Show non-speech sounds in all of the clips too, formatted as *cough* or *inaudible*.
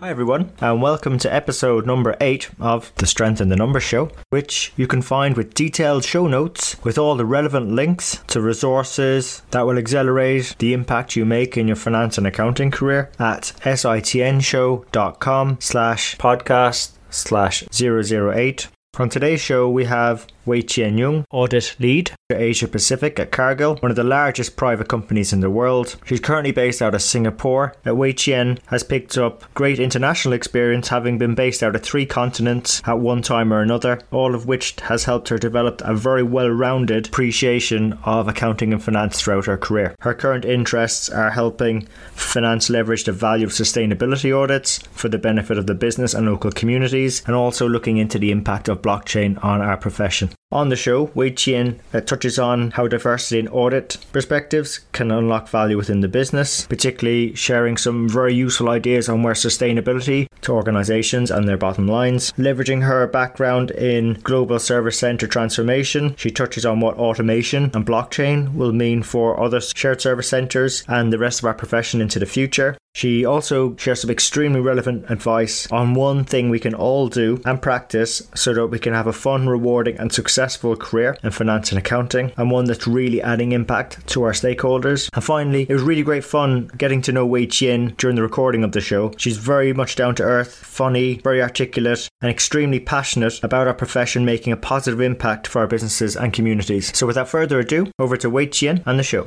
Hi, everyone, and welcome to episode number eight of the Strength in the Numbers Show, which you can find with detailed show notes with all the relevant links to resources that will accelerate the impact you make in your finance and accounting career at sitnshow.com slash podcast slash 008. On today's show, we have Wei Chien Yung, Audit Lead for Asia Pacific at Cargill, one of the largest private companies in the world. She's currently based out of Singapore. Wei Chien has picked up great international experience, having been based out of three continents at one time or another, all of which has helped her develop a very well rounded appreciation of accounting and finance throughout her career. Her current interests are helping finance leverage the value of sustainability audits for the benefit of the business and local communities, and also looking into the impact of blockchain on our profession. On the show, Wei Chien uh, touches on how diversity in audit perspectives can unlock value within the business, particularly sharing some very useful ideas on where sustainability to organizations and their bottom lines. Leveraging her background in global service center transformation, she touches on what automation and blockchain will mean for other shared service centers and the rest of our profession into the future. She also shares some extremely relevant advice on one thing we can all do and practice so that we can have a fun, rewarding, and successful career in finance and accounting, and one that's really adding impact to our stakeholders. And finally, it was really great fun getting to know Wei Chien during the recording of the show. She's very much down to earth, funny, very articulate, and extremely passionate about our profession making a positive impact for our businesses and communities. So, without further ado, over to Wei Chien and the show.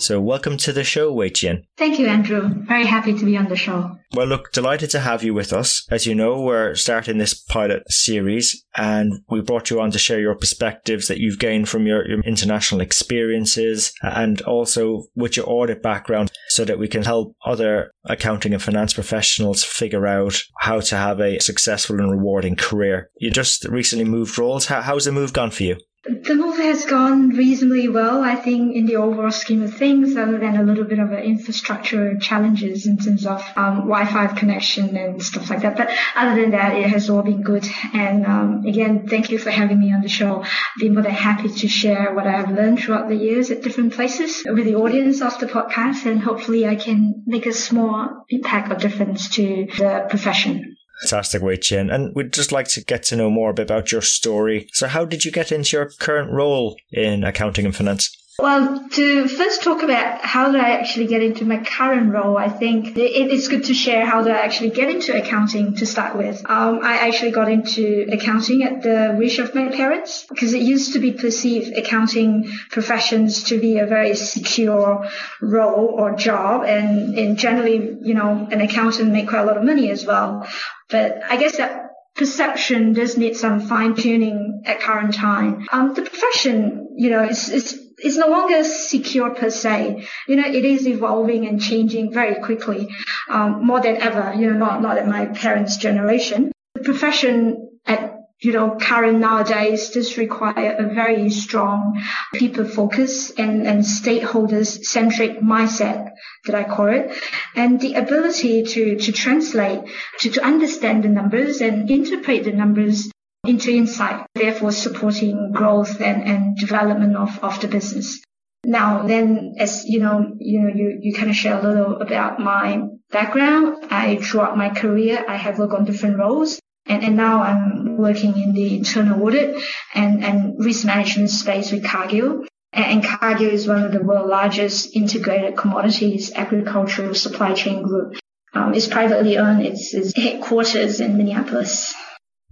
So, welcome to the show, Wei Chien. Thank you, Andrew. Very happy to be on the show. Well, look, delighted to have you with us. As you know, we're starting this pilot series and we brought you on to share your perspectives that you've gained from your, your international experiences and also with your audit background so that we can help other accounting and finance professionals figure out how to have a successful and rewarding career. You just recently moved roles. How, how's the move gone for you? The move has gone reasonably well, I think, in the overall scheme of things, other than a little bit of infrastructure challenges in terms of um, Wi-Fi connection and stuff like that. But other than that, it has all been good. And um, again, thank you for having me on the show. I've been more than happy to share what I have learned throughout the years at different places with the audience of the podcast, and hopefully I can make a small impact or difference to the profession. Fantastic, Wei Chien. And we'd just like to get to know more a bit about your story. So, how did you get into your current role in accounting and finance? Well, to first talk about how did I actually get into my current role, I think it's good to share how did I actually get into accounting to start with. Um, I actually got into accounting at the wish of my parents because it used to be perceived accounting professions to be a very secure role or job, and, and generally, you know, an accountant make quite a lot of money as well. But I guess that perception does need some fine tuning at current time. Um, the profession, you know, is, is is no longer secure per se. You know, it is evolving and changing very quickly, um, more than ever. You know, not not at my parents' generation. The profession at you know, current nowadays does require a very strong people focus and, and stakeholders centric mindset that I call it. And the ability to, to translate, to, to understand the numbers and interpret the numbers into insight, therefore supporting growth and, and development of, of the business. Now, then, as you know, you know, you, you kind of share a little about my background. I, throughout my career, I have worked on different roles. And, and now I'm working in the internal audit and, and risk management space with Cargill. And Cargill is one of the world's largest integrated commodities agricultural supply chain group. Um, it's privately owned. It's, it's headquarters in Minneapolis.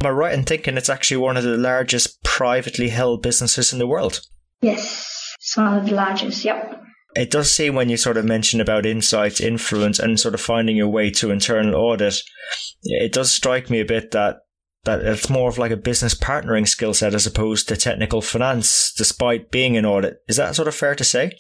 Am I right in thinking it's actually one of the largest privately held businesses in the world? Yes, it's one of the largest. Yep it does seem when you sort of mention about insights, influence, and sort of finding your way to internal audit, it does strike me a bit that that it's more of like a business partnering skill set as opposed to technical finance, despite being an audit. Is that sort of fair to say?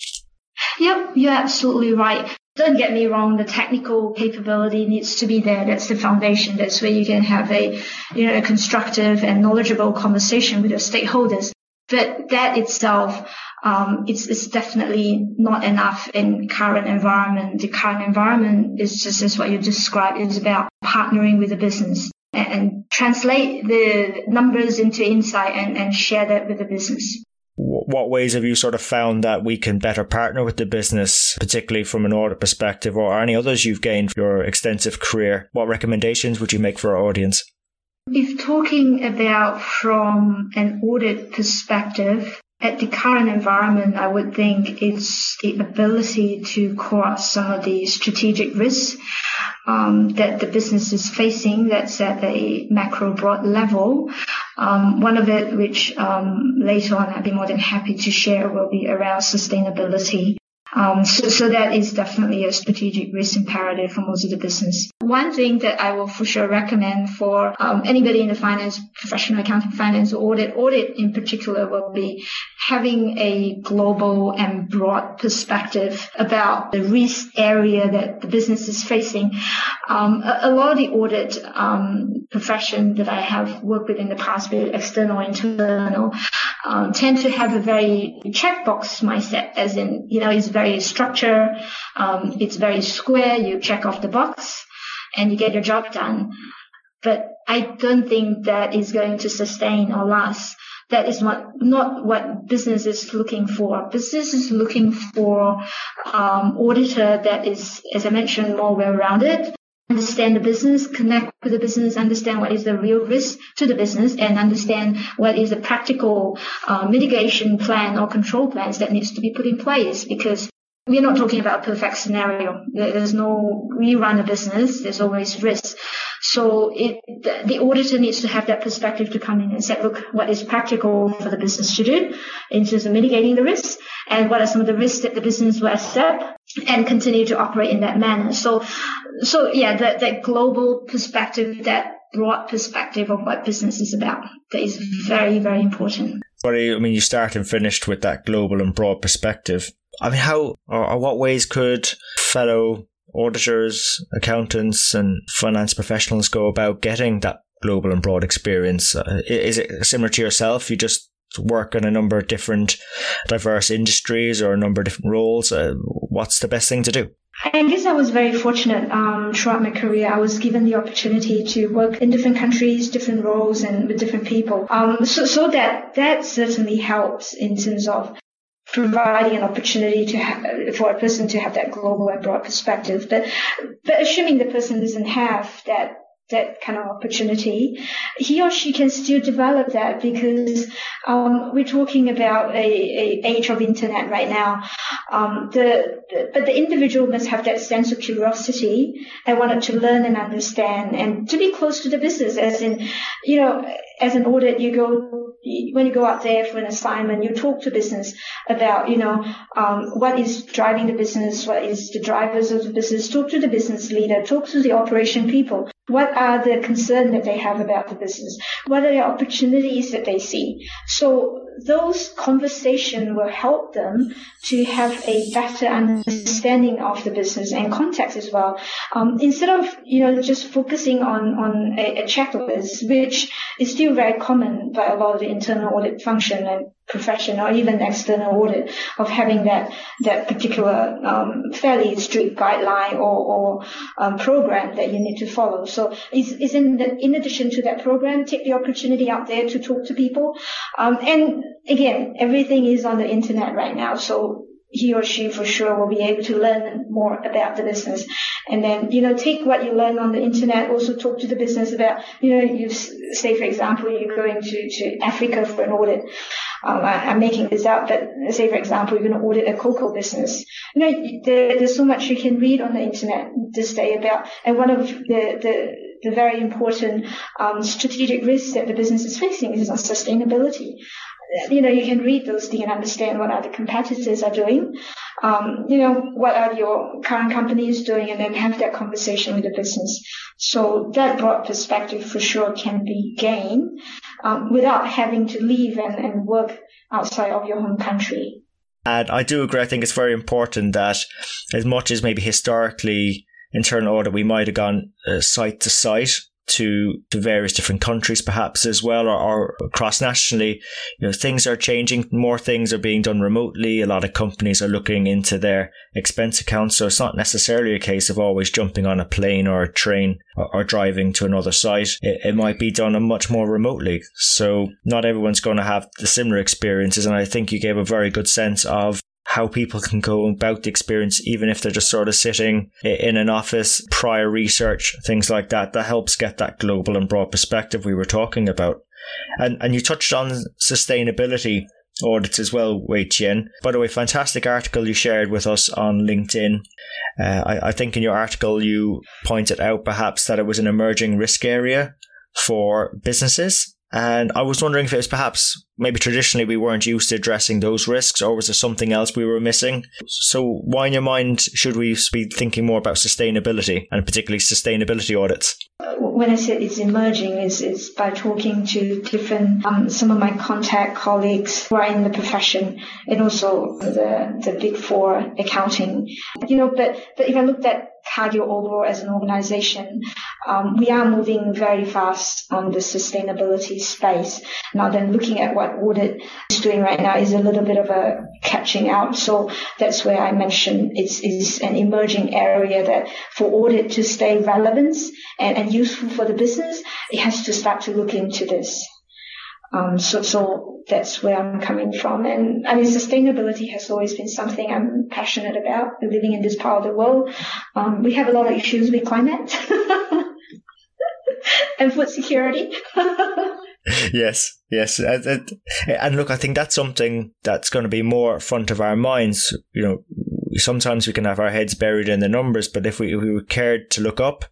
Yep, you're absolutely right. Don't get me wrong, the technical capability needs to be there. That's the foundation. That's where you can have a, you know, a constructive and knowledgeable conversation with your stakeholders. But that itself, um, it's, it's definitely not enough in current environment. The current environment is just as what you described. It's about partnering with the business and, and translate the numbers into insight and, and share that with the business what ways have you sort of found that we can better partner with the business, particularly from an audit perspective, or any others you've gained your extensive career? What recommendations would you make for our audience? If talking about from an audit perspective, at the current environment, I would think it's the ability to cross some of the strategic risks um, that the business is facing that's at a macro broad level. Um, one of it, which um, later on I'd be more than happy to share, will be around sustainability. Um, so, so that is definitely a strategic risk imperative for most of the business. One thing that I will for sure recommend for um, anybody in the finance, professional accounting, finance, audit, audit in particular, will be having a global and broad perspective about the risk area that the business is facing. Um, a, a, lot of the audit um, profession that I have worked with in the past, it external or internal, um, tend to have a very checkbox mindset, as in, you know, it's very structured, um, it's very square, you check off the box and you get your job done. But I don't think that is going to sustain or last. That is what, not what business is looking for. Business is looking for um, auditor that is, as I mentioned, more well-rounded, understand the business, connect with the business, understand what is the real risk to the business, and understand what is the practical uh, mitigation plan or control plans that needs to be put in place. Because we're not talking about a perfect scenario. There's no, we run a business, there's always risk. So it, the, auditor needs to have that perspective to come in and say, look, what is practical for the business to do in terms of mitigating the risks and what are some of the risks that the business will accept and continue to operate in that manner. So, so yeah, that, that global perspective, that broad perspective of what business is about, that is very, very important. But I mean, you start and finished with that global and broad perspective. I mean, how or, or what ways could fellow auditors, accountants, and finance professionals go about getting that global and broad experience? Uh, is it similar to yourself? You just work in a number of different diverse industries or a number of different roles. Uh, what's the best thing to do? I guess I was very fortunate um, throughout my career. I was given the opportunity to work in different countries, different roles, and with different people. Um, so, so that that certainly helps in terms of providing an opportunity to have, for a person to have that global and broad perspective. But but assuming the person doesn't have that that kind of opportunity, he or she can still develop that because um, we're talking about a, a, age of internet right now. Um, the, the, but the individual must have that sense of curiosity and wanted to learn and understand and to be close to the business. As in, you know, as an audit, you go when you go out there for an assignment, you talk to business about, you know, um, what is driving the business, what is the drivers of the business. Talk to the business leader, talk to the operation people. What are the concerns that they have about the business? What are the opportunities that they see? So those conversations will help them to have a better understanding of the business and context as well. Um, instead of, you know, just focusing on, on a, a checklist, which is still very common by a lot of the internal audit function and profession or even external audit of having that that particular um, fairly strict guideline or, or um, program that you need to follow. So is is in the, in addition to that program, take the opportunity out there to talk to people. Um, and again, everything is on the internet right now, so he or she for sure will be able to learn more about the business. And then, you know, take what you learn on the internet, also talk to the business about, you know, you say, for example, you're going to, to Africa for an audit. Um, I, am making this up, but say, for example, you're going to audit a cocoa business. You know, there, there's so much you can read on the internet this day about, and one of the, the, the very important um, strategic risks that the business is facing is on sustainability you know, you can read those things and understand what other competitors are doing. Um, you know, what are your current companies doing and then have that conversation with the business. So that broad perspective for sure can be gained um, without having to leave and, and work outside of your home country. And I do agree. I think it's very important that as much as maybe historically internal audit, we might have gone uh, site to site to to various different countries perhaps as well or, or cross nationally. You know things are changing. More things are being done remotely. A lot of companies are looking into their expense accounts. So it's not necessarily a case of always jumping on a plane or a train or, or driving to another site. It, it might be done much more remotely. So not everyone's going to have the similar experiences and I think you gave a very good sense of how people can go about the experience, even if they're just sort of sitting in an office, prior research, things like that. That helps get that global and broad perspective we were talking about. And, and you touched on sustainability audits as well, Wei Chien. By the way, fantastic article you shared with us on LinkedIn. Uh, I, I think in your article you pointed out perhaps that it was an emerging risk area for businesses and I was wondering if it was perhaps maybe traditionally we weren't used to addressing those risks, or was there something else we were missing? So, why in your mind should we be thinking more about sustainability and particularly sustainability audits? When I said it's emerging, is is by talking to different um, some of my contact colleagues who are in the profession, and also the the big four accounting. You know, but but if I looked at Cargill overall as an organization, um, we are moving very fast on the sustainability space. Now then looking at what audit is doing right now is a little bit of a catching out. So that's where I mentioned it's, it's an emerging area that for audit to stay relevant and, and useful for the business, it has to start to look into this. Um, so, so that's where I'm coming from. And I mean, sustainability has always been something I'm passionate about living in this part of the world. Um, we have a lot of issues with climate *laughs* and food security. *laughs* yes, yes. And, and look, I think that's something that's going to be more front of our minds. You know, sometimes we can have our heads buried in the numbers, but if we, if we cared to look up,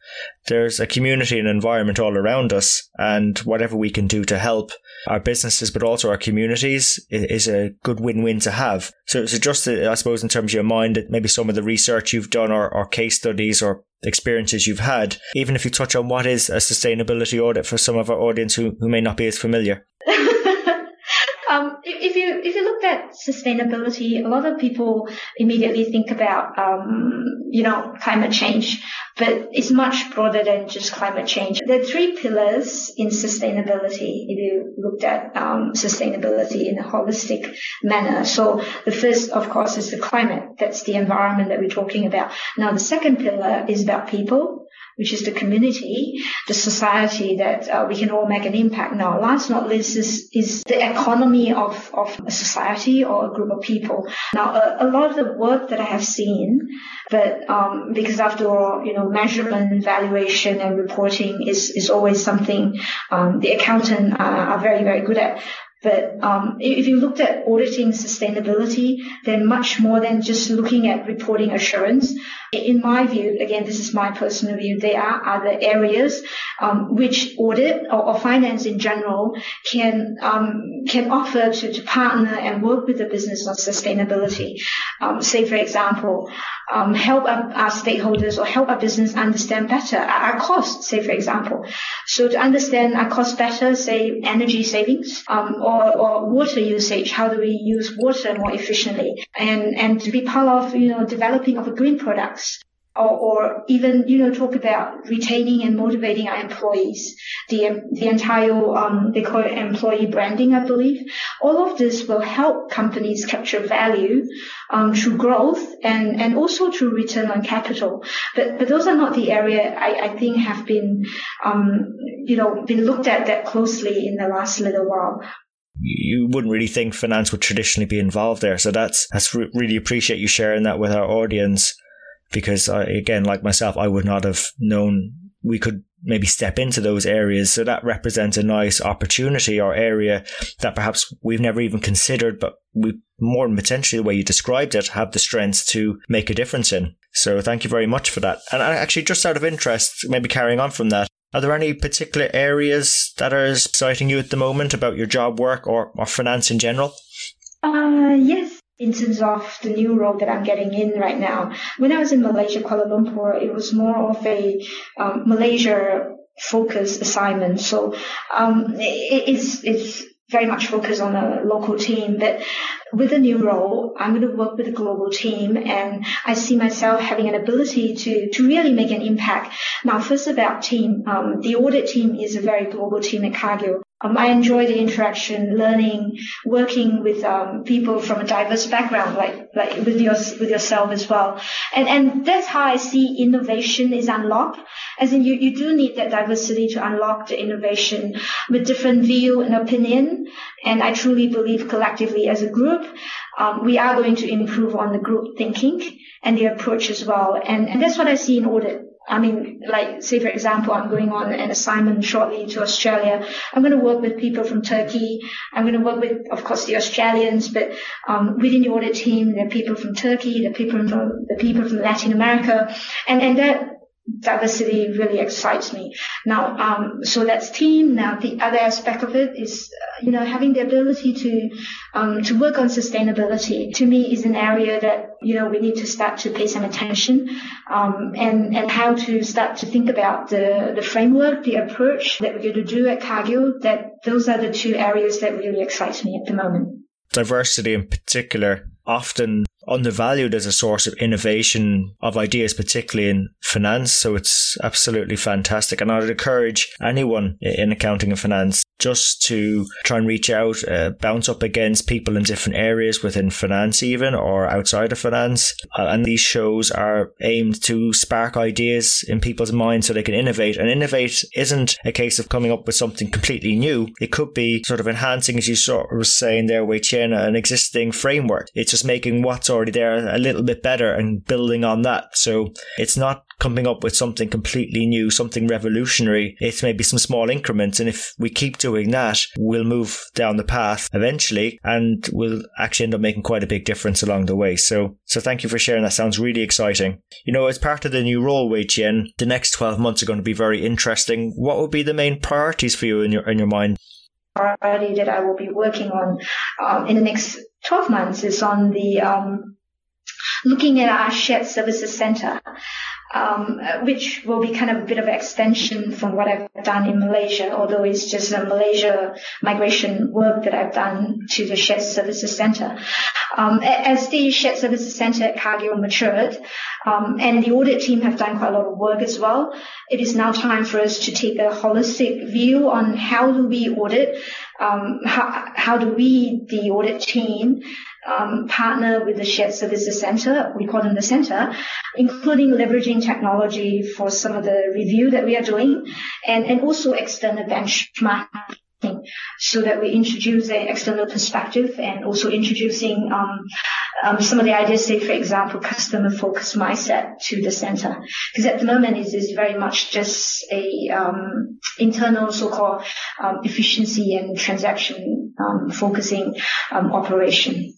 there's a community and environment all around us, and whatever we can do to help our businesses, but also our communities, is a good win-win to have. So, so just uh, I suppose in terms of your mind, maybe some of the research you've done, or, or case studies, or experiences you've had, even if you touch on what is a sustainability audit for some of our audience who, who may not be as familiar. *laughs* Um, if you if you look at sustainability, a lot of people immediately think about um, you know climate change, but it's much broader than just climate change. There are three pillars in sustainability. If you looked at um, sustainability in a holistic manner, so the first, of course, is the climate. That's the environment that we're talking about. Now, the second pillar is about people which is the community, the society that uh, we can all make an impact. Now, last not least is, is the economy of, of a society or a group of people. Now, a, a lot of the work that I have seen, but um, because after all, you know, measurement, valuation, and reporting is, is always something um, the accountant uh, are very, very good at. But um, if you looked at auditing sustainability, then much more than just looking at reporting assurance. In my view, again, this is my personal view, there are other areas um, which audit or, or, finance in general can um, can offer to, to partner and work with the business on sustainability. Um, say, for example, um, help our, our, stakeholders or help our business understand better our, our costs, say, for example. So to understand our costs better, say, energy savings um, or or, or water usage. How do we use water more efficiently? And, and to be part of, you know, developing of green products or, or even, you know, talk about retaining and motivating our employees. The, the entire, um, they call it employee branding, I believe. All of this will help companies capture value, um, through growth and, and also through return on capital. But, but those are not the area I, I think have been, um, you know, been looked at that closely in the last little while you wouldn't really think finance would traditionally be involved there. So that's that's re- really appreciate you sharing that with our audience because I, again, like myself, I would not have known we could maybe step into those areas. So that represents a nice opportunity or area that perhaps we've never even considered, but we more potentially the way you described it have the strengths to make a difference in. So thank you very much for that. And actually, just out of interest, maybe carrying on from that, are there any particular areas that are exciting you at the moment about your job work or, or finance in general? Uh, yes. In terms of the new role that I'm getting in right now, when I was in Malaysia, Kuala Lumpur, it was more of a um, Malaysia focused assignment. So um, it, it's it's very much focused on a local team. But with a new role, I'm going to work with a global team and I see myself having an ability to, to really make an impact. Now, first about team, um, the audit team is a very global team at Cargill. Um, I enjoy the interaction, learning, working with um, people from a diverse background, like like with your with yourself as well. And and that's how I see innovation is unlocked. As in, you, you do need that diversity to unlock the innovation with different view and opinion. And I truly believe collectively as a group, um, we are going to improve on the group thinking and the approach as well. And and that's what I see in audit. I mean, like, say for example, I'm going on an assignment shortly to Australia. I'm going to work with people from Turkey. I'm going to work with, of course, the Australians, but um, within the audit team, there are people from Turkey, the people from the people from Latin America, and and that diversity really excites me. Now, um, so that's team. Now, the other aspect of it is, uh, you know, having the ability to um, to work on sustainability. To me, is an area that you know we need to start to pay some attention, um, and and how to start to think about the the framework, the approach that we're going to do at Cargill. That those are the two areas that really excites me at the moment. Diversity, in particular, often undervalued as a source of innovation of ideas, particularly in finance. So it's absolutely fantastic. And I'd encourage anyone in accounting and finance just to try and reach out, uh, bounce up against people in different areas within finance, even or outside of finance. Uh, and these shows are aimed to spark ideas in people's minds so they can innovate. And innovate isn't a case of coming up with something completely new. It could be sort of enhancing, as you sort of was saying there, Wei Chien, an existing framework. It's just making what's already there a little bit better and building on that. So it's not coming up with something completely new, something revolutionary. It's maybe some small increments. And if we keep doing that, we'll move down the path eventually and we'll actually end up making quite a big difference along the way. So, so thank you for sharing. That sounds really exciting. You know, as part of the new role, Wei Chien, the next 12 months are going to be very interesting. What would be the main priorities for you in your, in your mind? Priority that I will be working on um, in the next 12 months is on the um, looking at our shared services center um, which will be kind of a bit of extension from what I've done in Malaysia, although it's just a Malaysia migration work that I've done to the shared services center. Um, as the shared services center at Cargill matured, um, and the audit team have done quite a lot of work as well, it is now time for us to take a holistic view on how do we audit, um, how, how do we, the audit team, um, partner with the shared services center, we call them the center, including leveraging technology for some of the review that we are doing and, and also external benchmarking so that we introduce an external perspective and also introducing um, um, some of the ideas, say, for example, customer focused mindset to the center. Because at the moment it is very much just a um, internal so-called um, efficiency and transaction um, focusing um, operation.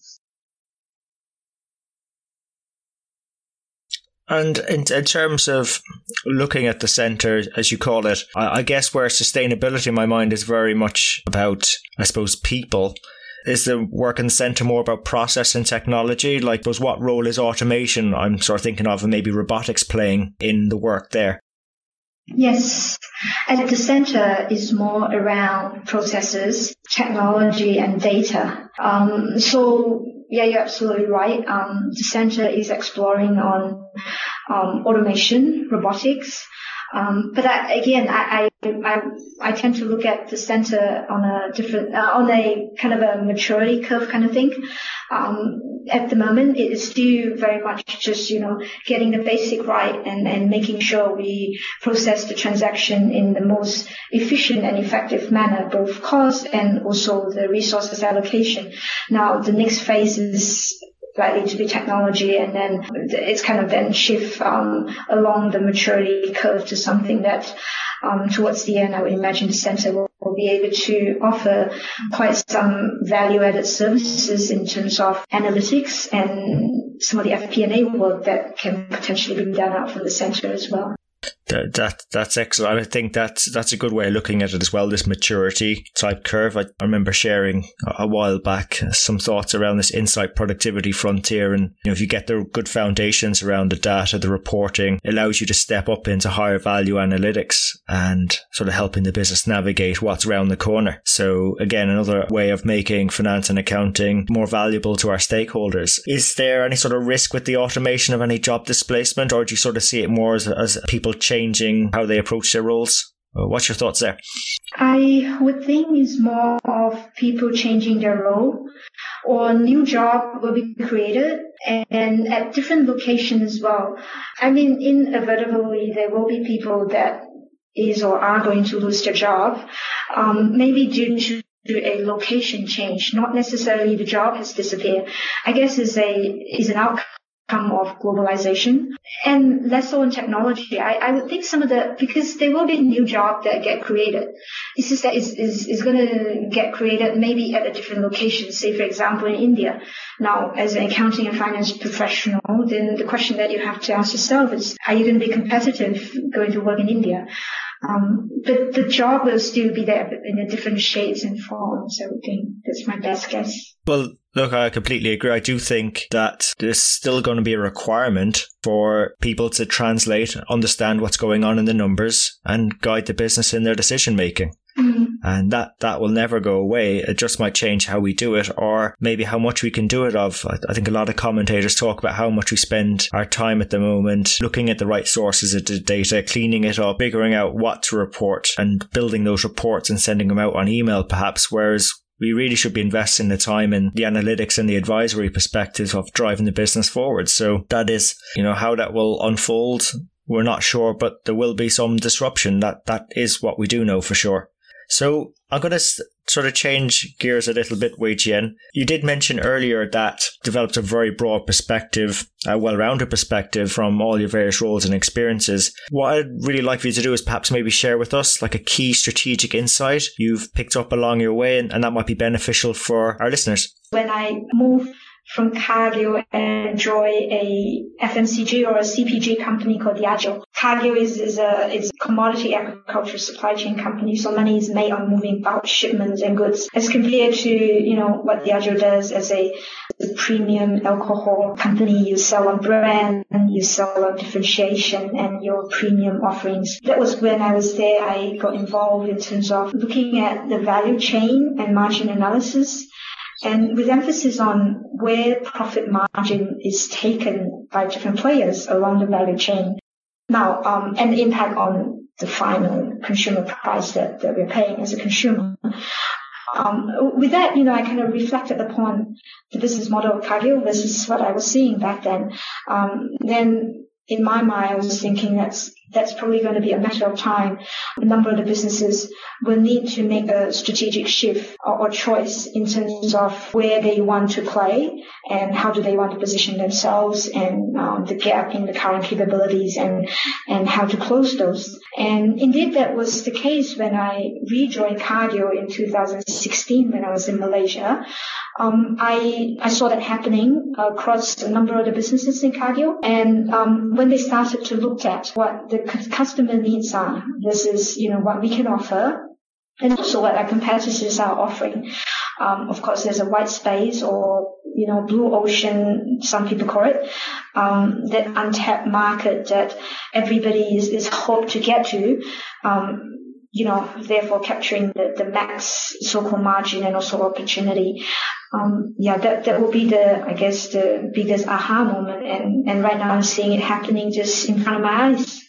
And in, in terms of looking at the centre, as you call it, I, I guess where sustainability in my mind is very much about, I suppose, people is the work in the centre more about process and technology? Like, was what role is automation? I'm sort of thinking of maybe robotics playing in the work there. Yes, at the center is more around processes, technology, and data. Um, so yeah, you're absolutely right. Um, the center is exploring on um, automation, robotics. Um, but I, again, I, I, I, tend to look at the center on a different, uh, on a kind of a maturity curve kind of thing. Um, at the moment, it is still very much just, you know, getting the basic right and, and making sure we process the transaction in the most efficient and effective manner, both cost and also the resources allocation. Now, the next phase is likely to be technology and then it's kind of then shift um, along the maturity curve to something that um, towards the end I would imagine the center will, will, be able to offer quite some value added services in terms of analytics and some of the FP&A work that can potentially be done out from the center as well. That, that that's excellent. I think that's that's a good way of looking at it as well. This maturity type curve. I, I remember sharing a while back some thoughts around this insight productivity frontier, and you know if you get the good foundations around the data, the reporting, allows you to step up into higher value analytics and sort of helping the business navigate what's around the corner. So again, another way of making finance and accounting more valuable to our stakeholders. Is there any sort of risk with the automation of any job displacement, or do you sort of see it more as, as people changing how they approach their roles? Uh, what's your thoughts there? I would think it's more of people changing their role or new job will be created and at different locations as well. I mean, inevitably there will be people that is or are going to lose their job, um, maybe due to a location change, not necessarily the job has disappeared. I guess is a is an outcome outcome of globalization and less so in technology. I, I would think some of the, because there will be new jobs that get created. It's just that is, is, is going to get created maybe at a different location, say for example in India. Now, as an accounting and finance professional, then the question that you have to ask yourself is, are you going to be competitive going to work in India? Um, but the job will still be there in a different shades and forms. I would think that's my best guess. Well, look, I completely agree. I do think that there's still going to be a requirement for people to translate, understand what's going on in the numbers, and guide the business in their decision making. Mm-hmm. And that, that will never go away. It just might change how we do it or maybe how much we can do it of. I, I think a lot of commentators talk about how much we spend our time at the moment looking at the right sources of the data, cleaning it up, figuring out what to report and building those reports and sending them out on email perhaps. Whereas we really should be investing the time in the analytics and the advisory perspective of driving the business forward. So that is, you know, how that will unfold. We're not sure, but there will be some disruption. That that is what we do know for sure. So I'm going to sort of change gears a little bit, Wei Chien. You did mention earlier that developed a very broad perspective, a well-rounded perspective from all your various roles and experiences. What I'd really like for you to do is perhaps maybe share with us like a key strategic insight you've picked up along your way and, and that might be beneficial for our listeners. When I moved from Cargill and join a FMCG or a CPG company called Diageo. Cargill is, is a it's a commodity agriculture supply chain company, so money is made on moving bulk shipments and goods as compared to, you know, what Diageo does as a, a premium alcohol company. You sell on brand, you sell on differentiation and your premium offerings. That was when I was there, I got involved in terms of looking at the value chain and margin analysis and with emphasis on where profit margin is taken by different players along the value chain. Now, um, and the impact on the final consumer price that, that we're paying as a consumer. Um, with that, you know, I kind of reflected upon the business model of Cargill versus what I was seeing back then. Um, then in my mind, I was thinking that's that's probably going to be a matter of time. A number of the businesses will need to make a strategic shift or, or, choice in terms of where they want to play and how do they want to position themselves and um, the gap in the current capabilities and and how to close those. And indeed, that was the case when I rejoined Cargill in 2016 when I was in Malaysia. Um, I, I saw that happening across a number of the businesses in Cargill. And um, when they started to look at what the customer needs are, this is, you know, what we can offer and also what our competitors are offering. Um, of course, there's a white space or, you know, blue ocean, some people call it, um, that untapped market that everybody is, is hoped to get to. You know, therefore capturing the, the max so-called margin and also opportunity um, yeah, that, that will be the, I guess, the biggest aha moment. And, and right now I'm seeing it happening just in front of my eyes.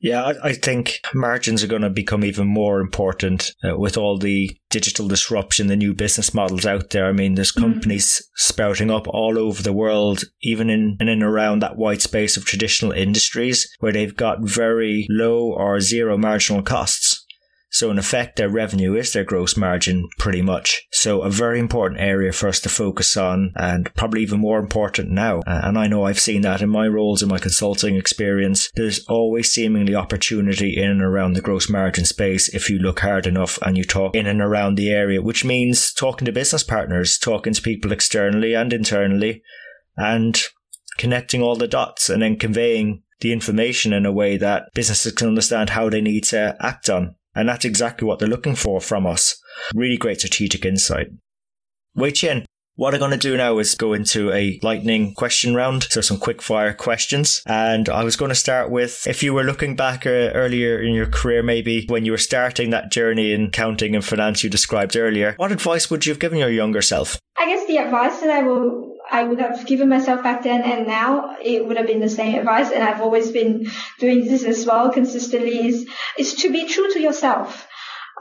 Yeah, I, I think margins are going to become even more important uh, with all the digital disruption, the new business models out there. I mean, there's mm-hmm. companies mm-hmm. sprouting up all over the world, even in, in and around that white space of traditional industries where they've got very low or zero marginal costs. So in effect, their revenue is their gross margin pretty much. So a very important area for us to focus on and probably even more important now. Uh, and I know I've seen that in my roles in my consulting experience. There's always seemingly opportunity in and around the gross margin space if you look hard enough and you talk in and around the area, which means talking to business partners, talking to people externally and internally and connecting all the dots and then conveying the information in a way that businesses can understand how they need to act on. And that's exactly what they're looking for from us. Really great strategic insight. Wei Chien, what I'm going to do now is go into a lightning question round. So some quick fire questions. And I was going to start with if you were looking back uh, earlier in your career, maybe when you were starting that journey in counting and finance you described earlier, what advice would you have given your younger self? I guess the advice that I will I would have given myself back then and now it would have been the same advice and I've always been doing this as well consistently is is to be true to yourself.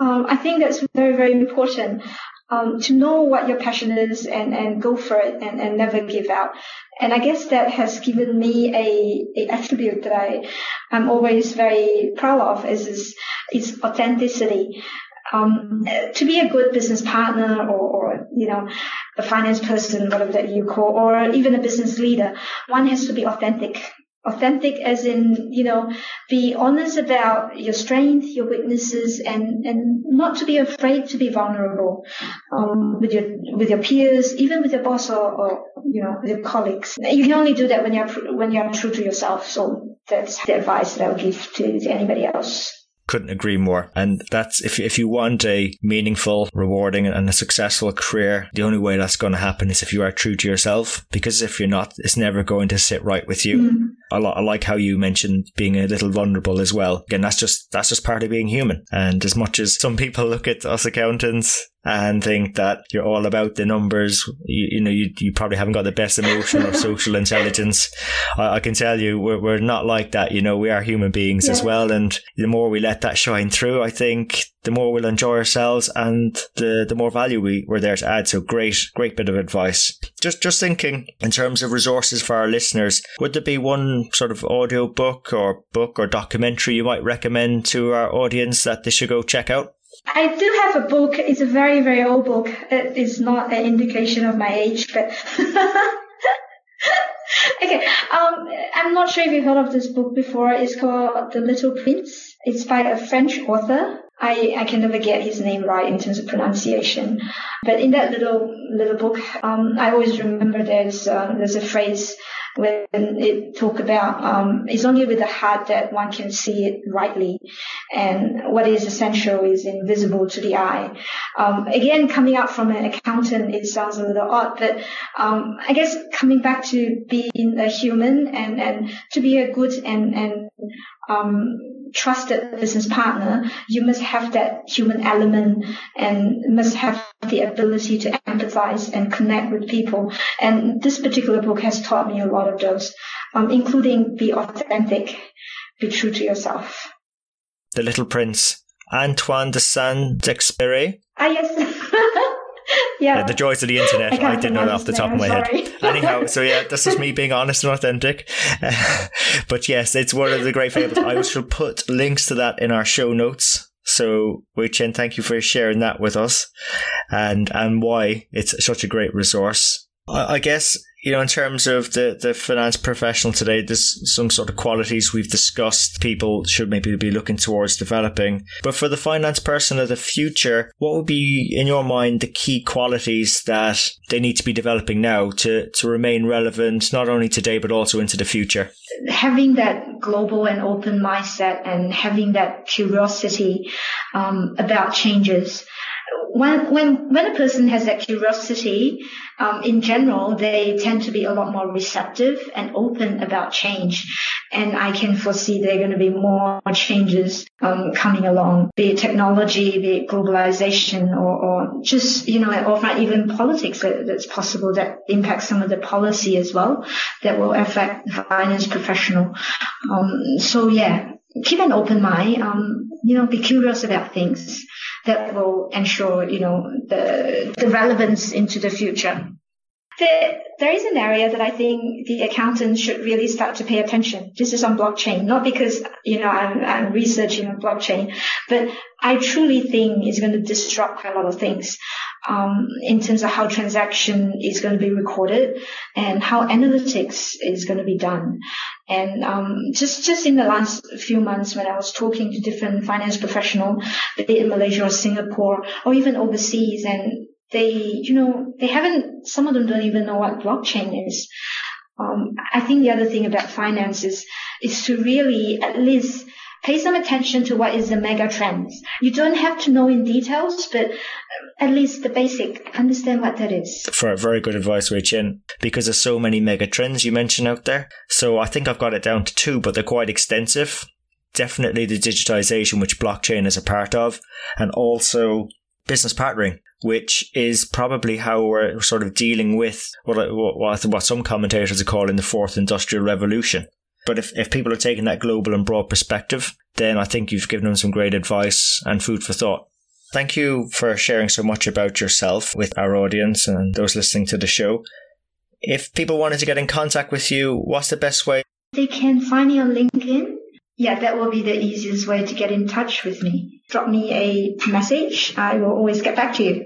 Um, I think that's very, very important um, to know what your passion is and, and go for it and, and never give out. And I guess that has given me a, a attribute that I, I'm always very proud of is, is, is authenticity. Um, to be a good business partner or, or, you know, a finance person, whatever that you call, or even a business leader, one has to be authentic. Authentic as in you know be honest about your strength your weaknesses and and not to be afraid to be vulnerable um, with your with your peers even with your boss or, or you know your colleagues. You can only do that when you're when you're true to yourself. So that's the advice that i would give to, to anybody else couldn't agree more. And that's if if you want a meaningful, rewarding, and a successful career, the only way that's going to happen is if you are true to yourself. Because if you're not, it's never going to sit right with you. Mm-hmm. I, li- I like how you mentioned being a little vulnerable as well. Again, that's just that's just part of being human. And as much as some people look at us accountants and think that you're all about the numbers. You, you know, you, you probably haven't got the best emotional or *laughs* social intelligence. I, I, can tell you we're, we're not like that. You know, we are human beings yeah. as well. And the more we let that shine through, I think the more we'll enjoy ourselves and the, the more value we, we're there to add. So great, great bit of advice. Just, just thinking in terms of resources for our listeners, would there be one sort of audio book or book or documentary you might recommend to our audience that they should go check out? I do have a book. It's a very, very old book. It is not an indication of my age, but *laughs* okay. Um, I'm not sure if you've heard of this book before. It's called The Little Prince. It's by a French author. I, I can never get his name right in terms of pronunciation. But in that little little book, um, I always remember there's uh, there's a phrase when it talk about um, it's only with the heart that one can see it rightly, and what is essential is invisible to the eye. Um, again, coming out from an accountant, it sounds a little odd, but um, I guess coming back to being a human and and to be a good and and um, trusted business partner, you must have that human element and must have the ability to empathize and connect with people. And this particular book has taught me a lot of those, um, including be authentic, be true to yourself. The Little Prince, Antoine de Saint-Exupéry. Ah, yes. *laughs* *laughs* yeah. Uh, the joys of the internet. I, I didn't know that off the top of my sorry. head. Anyhow, so yeah, *laughs* this is me being honest and authentic. Uh, *laughs* but yes, it's one of the great fables. I shall put links to that in our show notes. So, Wei Chien, thank you for sharing that with us and, and why it's such a great resource. I, I guess you know, in terms of the, the finance professional today, there's some sort of qualities we've discussed people should maybe be looking towards developing. But for the finance person of the future, what would be, in your mind, the key qualities that they need to be developing now to, to remain relevant, not only today, but also into the future? Having that global and open mindset and having that curiosity um, about changes when when when a person has that curiosity, um, in general, they tend to be a lot more receptive and open about change. And I can foresee there are going to be more changes um, coming along, be it technology, be it globalization, or, or just you know, or even politics that, that's possible that impacts some of the policy as well that will affect finance professional. Um, so yeah, keep an open mind. Um, you know, be curious about things that will ensure, you know, the, the relevance into the future. There, there is an area that I think the accountants should really start to pay attention. This is on blockchain, not because, you know, I'm, I'm researching on blockchain, but I truly think it's going to disrupt a lot of things. Um, in terms of how transaction is going to be recorded and how analytics is going to be done. And um, just just in the last few months, when I was talking to different finance professionals, be in Malaysia or Singapore or even overseas, and they, you know, they haven't, some of them don't even know what blockchain is. Um, I think the other thing about finances is to really at least pay some attention to what is the mega trends. You don't have to know in details, but uh, at least the basic, understand what that is. For a very good advice, Wei Chien, because there's so many mega trends you mentioned out there. So I think I've got it down to two, but they're quite extensive. Definitely the digitization, which blockchain is a part of, and also business partnering, which is probably how we're sort of dealing with what, what, what some commentators are calling the fourth industrial revolution. But if, if people are taking that global and broad perspective, then I think you've given them some great advice and food for thought. Thank you for sharing so much about yourself with our audience and those listening to the show. If people wanted to get in contact with you, what's the best way? They can find me on LinkedIn. Yeah, that will be the easiest way to get in touch with me. Drop me a message. I will always get back to you.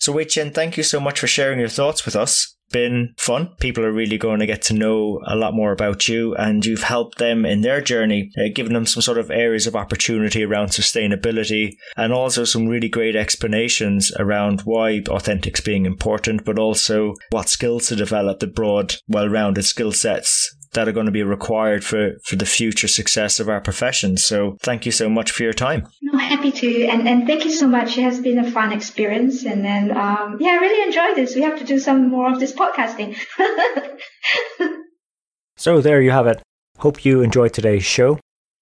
So, Wei Chien, thank you so much for sharing your thoughts with us been fun. People are really going to get to know a lot more about you, and you've helped them in their journey, uh, giving them some sort of areas of opportunity around sustainability, and also some really great explanations around why authentics being important, but also what skills to develop, the broad, well rounded skill sets that are going to be required for, for the future success of our profession. So thank you so much for your time. No, happy to. And, and thank you so much. It has been a fun experience. And then, um, yeah, I really enjoyed this. We have to do some more of this podcasting. *laughs* so there you have it. Hope you enjoyed today's show.